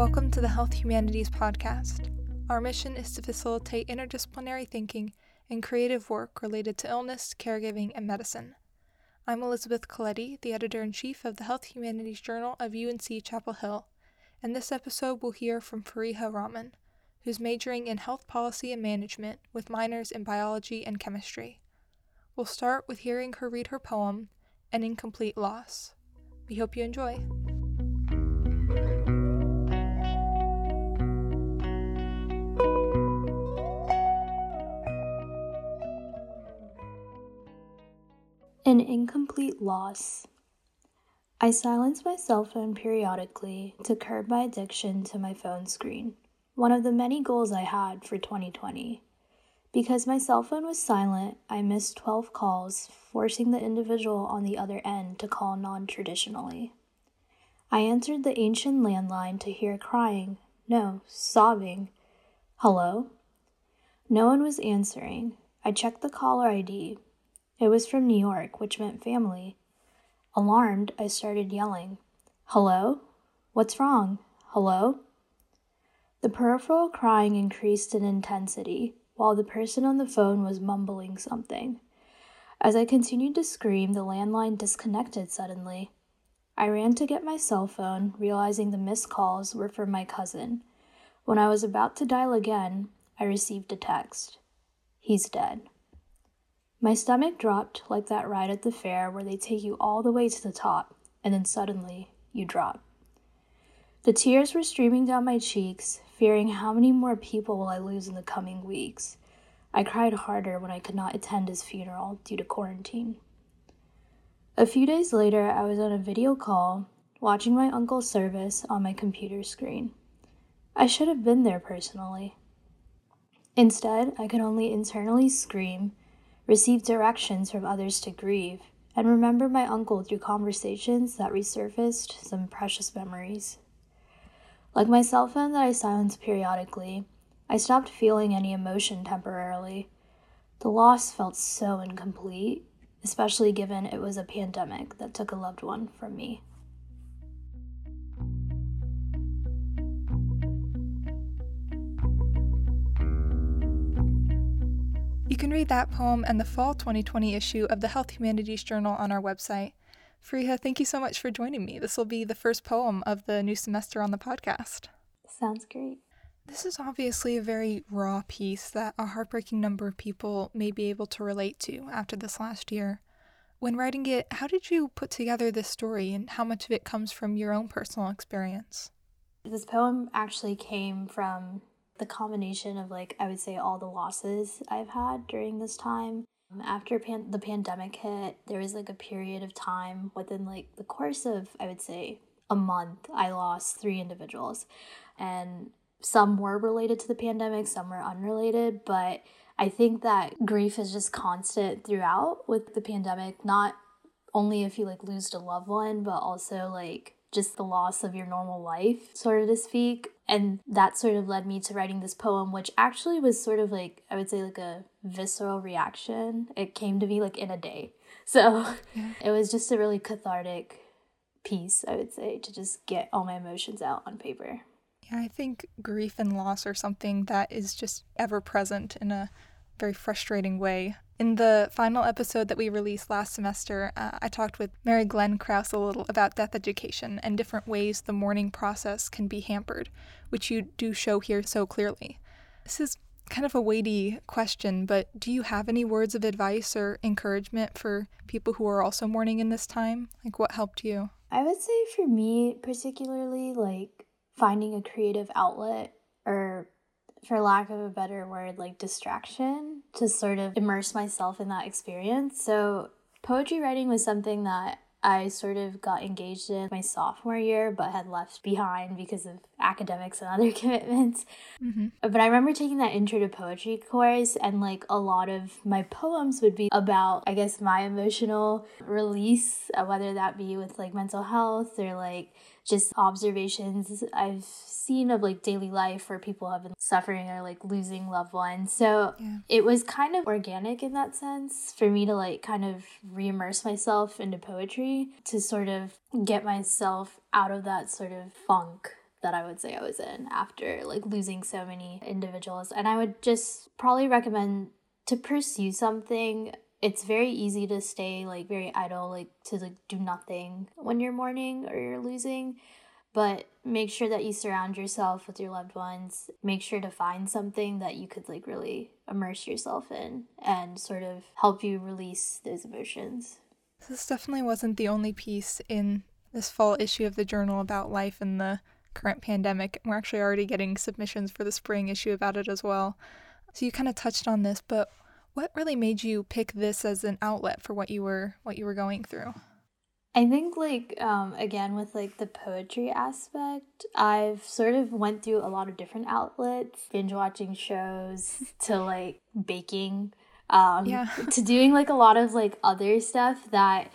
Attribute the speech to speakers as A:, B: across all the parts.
A: Welcome to the Health Humanities Podcast. Our mission is to facilitate interdisciplinary thinking and creative work related to illness, caregiving, and medicine. I'm Elizabeth Coletti, the editor in chief of the Health Humanities Journal of UNC Chapel Hill, and this episode we'll hear from Fariha Rahman, who's majoring in health policy and management with minors in biology and chemistry. We'll start with hearing her read her poem, An Incomplete Loss. We hope you enjoy.
B: An incomplete loss. I silence my cell phone periodically to curb my addiction to my phone screen, one of the many goals I had for 2020. Because my cell phone was silent, I missed 12 calls, forcing the individual on the other end to call non traditionally. I answered the ancient landline to hear crying, no, sobbing. Hello? No one was answering. I checked the caller ID, it was from New York, which meant family. Alarmed, I started yelling, Hello? What's wrong? Hello? The peripheral crying increased in intensity, while the person on the phone was mumbling something. As I continued to scream, the landline disconnected suddenly. I ran to get my cell phone, realizing the missed calls were from my cousin. When I was about to dial again, I received a text. He's dead. My stomach dropped like that ride at the fair where they take you all the way to the top, and then suddenly you drop. The tears were streaming down my cheeks, fearing how many more people will I lose in the coming weeks. I cried harder when I could not attend his funeral due to quarantine. A few days later, I was on a video call watching my uncle's service on my computer screen. I should have been there personally. Instead, I could only internally scream receive directions from others to grieve, and remember my uncle through conversations that resurfaced some precious memories. Like my cell phone that I silenced periodically, I stopped feeling any emotion temporarily. The loss felt so incomplete, especially given it was a pandemic that took a loved one from me.
A: Can read that poem and the fall 2020 issue of the Health Humanities Journal on our website. Fariha, thank you so much for joining me. This will be the first poem of the new semester on the podcast.
B: Sounds great.
A: This is obviously a very raw piece that a heartbreaking number of people may be able to relate to after this last year. When writing it, how did you put together this story and how much of it comes from your own personal experience?
B: This poem actually came from the combination of like I would say all the losses I've had during this time. After pan- the pandemic hit, there was like a period of time within like the course of I would say a month, I lost three individuals, and some were related to the pandemic, some were unrelated, but I think that grief is just constant throughout with the pandemic, not only if you like lose a loved one, but also like just the loss of your normal life, sort of to speak. And that sort of led me to writing this poem, which actually was sort of like, I would say, like a visceral reaction. It came to me like in a day. So yeah. it was just a really cathartic piece, I would say, to just get all my emotions out on paper.
A: Yeah, I think grief and loss are something that is just ever present in a very frustrating way. In the final episode that we released last semester, uh, I talked with Mary Glenn Krause a little about death education and different ways the mourning process can be hampered, which you do show here so clearly. This is kind of a weighty question, but do you have any words of advice or encouragement for people who are also mourning in this time? Like, what helped you?
B: I would say for me, particularly, like finding a creative outlet or for lack of a better word, like distraction to sort of immerse myself in that experience. So, poetry writing was something that I sort of got engaged in my sophomore year, but had left behind because of academics and other commitments. Mm-hmm. But I remember taking that intro to poetry course, and like a lot of my poems would be about, I guess, my emotional release, uh, whether that be with like mental health or like just observations I've seen of like daily life where people have been suffering or like losing loved ones. So yeah. it was kind of organic in that sense for me to like kind of reimmerse myself into poetry to sort of get myself out of that sort of funk that I would say I was in after like losing so many individuals. And I would just probably recommend to pursue something. It's very easy to stay like very idle, like to like do nothing when you're mourning or you're losing. But make sure that you surround yourself with your loved ones. Make sure to find something that you could like really immerse yourself in and sort of help you release those emotions.
A: This definitely wasn't the only piece in this fall issue of the journal about life in the current pandemic. We're actually already getting submissions for the spring issue about it as well. So you kind of touched on this, but what really made you pick this as an outlet for what you were what you were going through?
B: I think like um again with like the poetry aspect, I've sort of went through a lot of different outlets, binge watching shows to like baking, um yeah. to doing like a lot of like other stuff that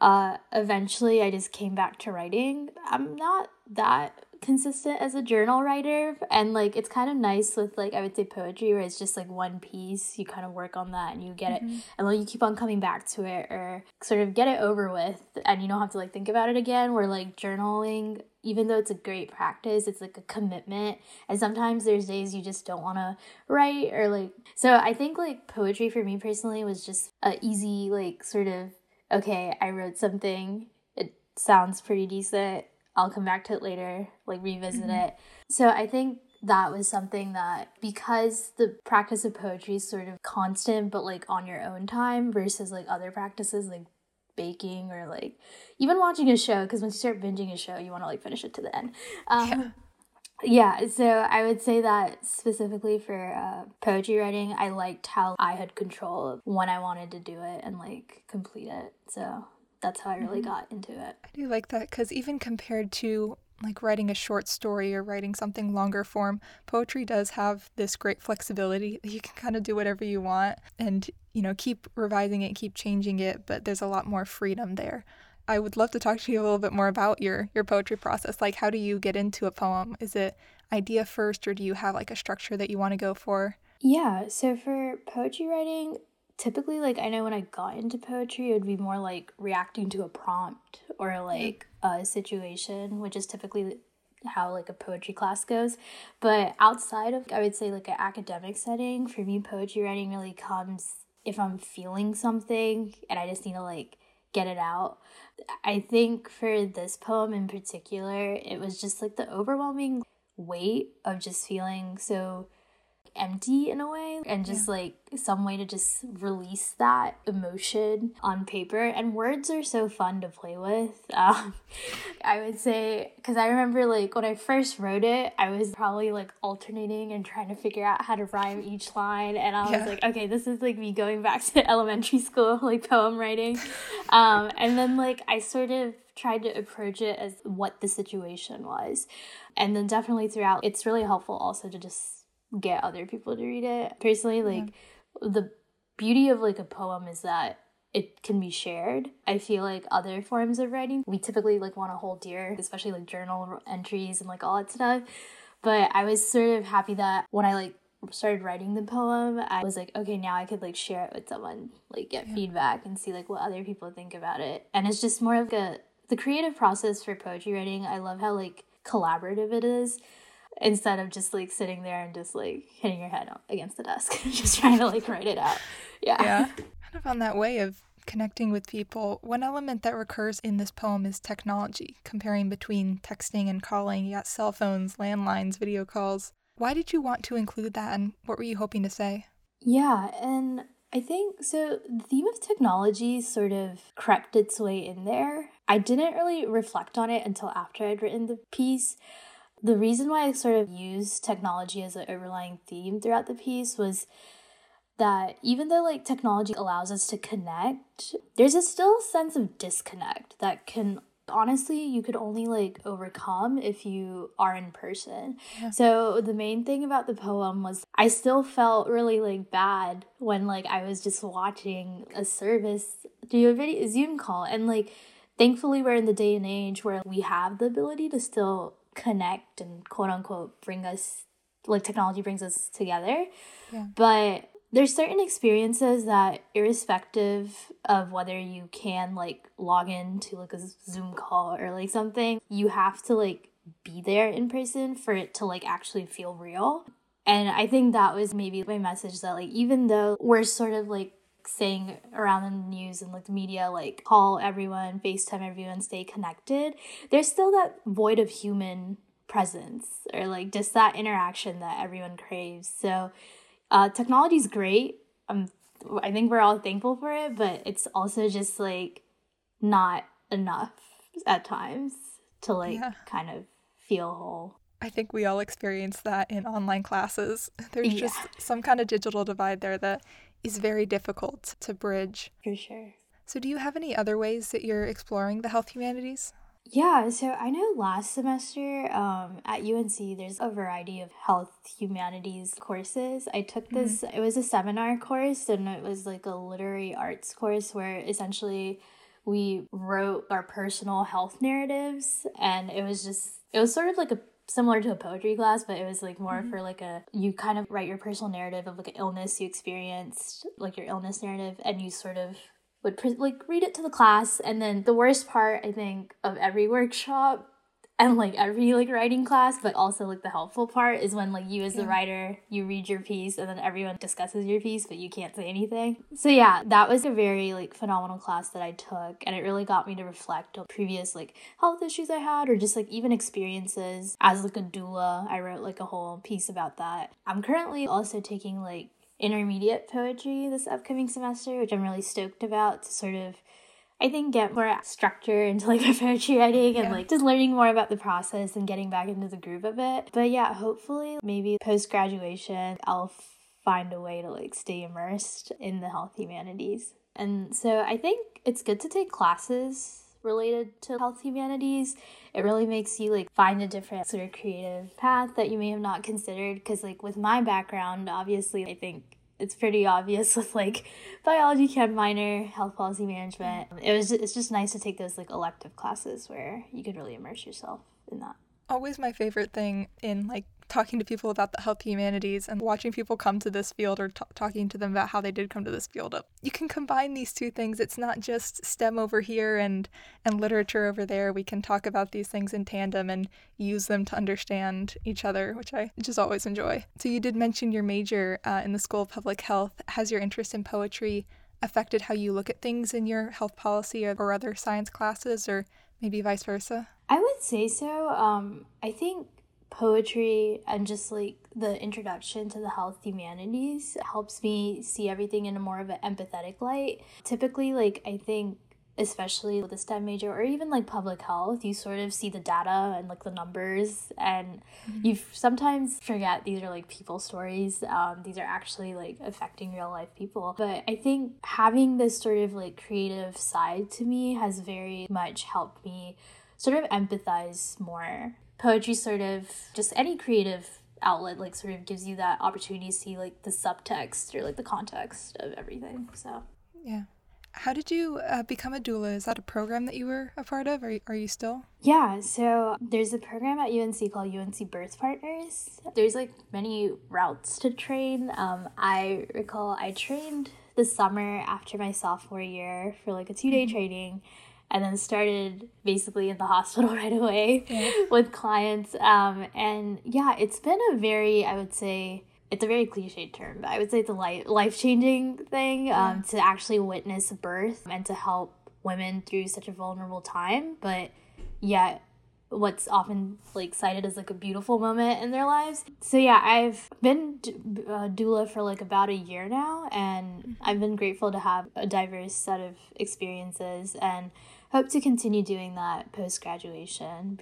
B: uh eventually I just came back to writing. I'm not that consistent as a journal writer and like it's kind of nice with like i would say poetry where it's just like one piece you kind of work on that and you get mm-hmm. it and then you keep on coming back to it or sort of get it over with and you don't have to like think about it again where like journaling even though it's a great practice it's like a commitment and sometimes there's days you just don't want to write or like so i think like poetry for me personally was just a easy like sort of okay i wrote something it sounds pretty decent I'll come back to it later, like revisit mm-hmm. it. So I think that was something that because the practice of poetry is sort of constant but like on your own time versus like other practices like baking or like even watching a show because once you start binging a show you want to like finish it to the end um, yeah. yeah so i would say that specifically for uh, poetry writing i liked how i had control of when i wanted to do it and like complete it so that's how I really mm-hmm. got into it.
A: I do like that because even compared to like writing a short story or writing something longer form, poetry does have this great flexibility. You can kind of do whatever you want and, you know, keep revising it, keep changing it, but there's a lot more freedom there. I would love to talk to you a little bit more about your your poetry process. Like how do you get into a poem? Is it idea first or do you have like a structure that you want to go for?
B: Yeah, so for poetry writing, typically like I know when I got into poetry it would be more like reacting to a prompt or mm-hmm. like a situation, which is typically how like a poetry class goes. But outside of I would say like an academic setting, for me poetry writing really comes if I'm feeling something and I just need to like get it out. I think for this poem in particular, it was just like the overwhelming weight of just feeling so empty in a way and just yeah. like some way to just release that emotion on paper. And words are so fun to play with. Um, i would say because i remember like when i first wrote it i was probably like alternating and trying to figure out how to rhyme each line. And i was yeah. like okay this is like me going back to elementary school like poem writing. Um, and then like i sort of tried to approach it as what the situation was. And then definitely throughout it's really helpful also to just get other people to read it. Personally, like yeah. the beauty of like a poem is that it can be shared. I feel like other forms of writing, we typically like want to hold dear, especially like journal entries and like all that stuff. But I was sort of happy that when I like started writing the poem, I was like, okay, now I could like share it with someone, like get yeah. feedback and see like what other people think about it. And it's just more of a the creative process for poetry writing. I love how like collaborative it is instead of just like sitting there and just like hitting your head against the desk just trying to like write it out. Yeah.
A: Yeah. Kind of on that way of connecting with people. One element that recurs in this poem is technology comparing between texting and calling. You got cell phones landlines video calls. Why did you want to include that and what were you hoping to say?
B: Yeah and I think so. The theme of technology sort of crept its way in there. I didn't really reflect on it until after I'd written the piece, the reason why I sort of used technology as an overlying theme throughout the piece was that even though like technology allows us to connect, there's a still sense of disconnect that can honestly you could only like overcome if you are in person. Yeah. So the main thing about the poem was I still felt really like bad when like I was just watching a service do a video Zoom call and like thankfully we're in the day and age where we have the ability to still connect and quote unquote bring us like technology brings us together. Yeah. But there's certain experiences that irrespective of whether you can like log in to like a Zoom call or like something, you have to like be there in person for it to like actually feel real. And I think that was maybe my message that like even though we're sort of like saying around the news and like the media like call everyone, FaceTime everyone, stay connected, there's still that void of human presence or like just that interaction that everyone craves. So uh technology is great. Um I think we're all thankful for it, but it's also just like not enough at times to like yeah. kind of feel whole.
A: I think we all experience that in online classes. There's yeah. just some kind of digital divide there that is very difficult to bridge.
B: For sure.
A: So, do you have any other ways that you're exploring the health humanities?
B: Yeah, so I know last semester um, at UNC, there's a variety of health humanities courses. I took this, mm-hmm. it was a seminar course, and it was like a literary arts course where essentially we wrote our personal health narratives, and it was just, it was sort of like a similar to a poetry class, but it was like more mm-hmm. for like a you kind of write your personal narrative of like an illness you experienced, like your illness narrative, and you sort of would pre- like read it to the class. And then the worst part, I think, of every workshop and like every like writing class but also like the helpful part is when like you as yeah. the writer you read your piece and then everyone discusses your piece but you can't say anything. So yeah that was a very like phenomenal class that i took and it really got me to reflect on previous like health issues i had or just like even experiences. As like a doula i wrote like a whole piece about that. I'm currently also taking like intermediate poetry this upcoming semester which i'm really stoked about to sort of I think get more structure into like my poetry writing and yeah. like just learning more about the process and getting back into the groove of it. But yeah, hopefully maybe post graduation I'll find a way to like stay immersed in the health humanities. And so I think it's good to take classes related to health humanities. It really makes you like find a different sort of creative path that you may have not considered because like with my background, obviously I think it's pretty obvious with like biology chem minor health policy management. It was it's just nice to take those like elective classes where you could really immerse yourself in that.
A: Always my favorite thing in like talking to people about the health humanities and watching people come to this field or t- talking to them about how they did come to this field. You can combine these two things. It's not just stem over here and and literature over there. We can talk about these things in tandem and use them to understand each other which i just always enjoy. So you did mention your major uh, in the school of public health. Has your interest in poetry affected how you look at things in your health policy or, or other science classes or maybe vice versa?
B: I would say so. Um, i think poetry and just like the introduction to the health humanities helps me see everything in a more of an empathetic light. Typically, like, I think especially with a STEM major or even like public health, you sort of see the data and like the numbers, and mm-hmm. you sometimes forget these are like people stories. Um, these are actually like affecting real life people. But I think having this sort of like creative side to me has very much helped me sort of empathize more poetry sort of just any creative outlet like sort of gives you that opportunity to see like the subtext or like the context of everything so.
A: Yeah. How did you uh, become a doula? Is that a program that you were a part of? Or are you still?
B: Yeah so there's a program at unc called unc birth partners. There's like many routes to train. Um, i recall i trained the summer after my sophomore year for like a two-day mm-hmm. training and then started basically in the hospital right away yeah. with clients. Um, and yeah, it's been a very, I would say, it's a very cliched term, but I would say it's a life life changing thing yeah. um, to actually witness birth and to help women through such a vulnerable time. But yet, what's often like cited as like a beautiful moment in their lives. So yeah, I've been uh, doula for like about a year now, and mm-hmm. I've been grateful to have a diverse set of experiences and hope to continue doing that post graduation.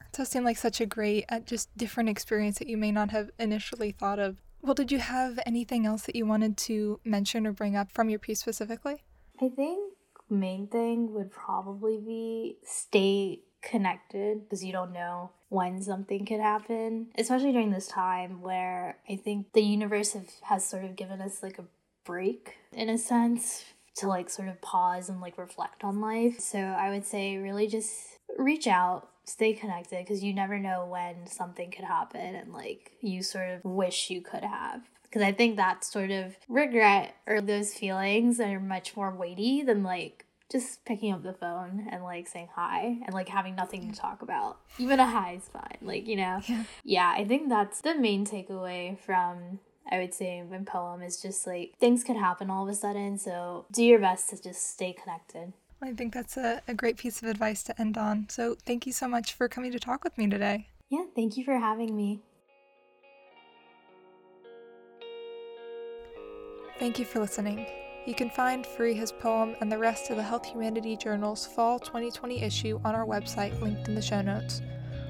A: It does seem like such a great, uh, just different experience that you may not have initially thought of. Well, did you have anything else that you wanted to mention or bring up from your piece specifically?
B: I think main thing would probably be stay connected because you don't know when something could happen, especially during this time where I think the universe have, has sort of given us like a break in a sense to like sort of pause and like reflect on life. So I would say really just reach out, stay connected because you never know when something could happen and like you sort of wish you could have. Because I think that sort of regret or those feelings are much more weighty than like just picking up the phone and like saying hi and like having nothing to talk about. Even a hi is fine. Like, you know?
A: Yeah.
B: Yeah, I think that's the main takeaway from I would say my poem is just like things could happen all of a sudden, so do your best to just stay connected.
A: I think that's a, a great piece of advice to end on. So thank you so much for coming to talk with me today.
B: Yeah, thank you for having me.
A: Thank you for listening. You can find Fariha's poem and the rest of the Health Humanity Journal's Fall 2020 issue on our website linked in the show notes,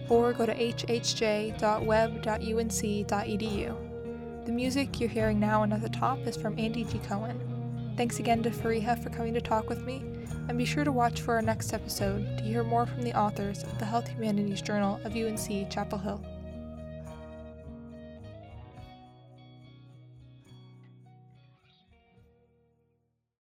A: or go to hhj.web.unc.edu. The music you're hearing now and at the top is from Andy G. Cohen. Thanks again to Fariha for coming to talk with me, and be sure to watch for our next episode to hear more from the authors of the Health Humanities Journal of UNC Chapel Hill.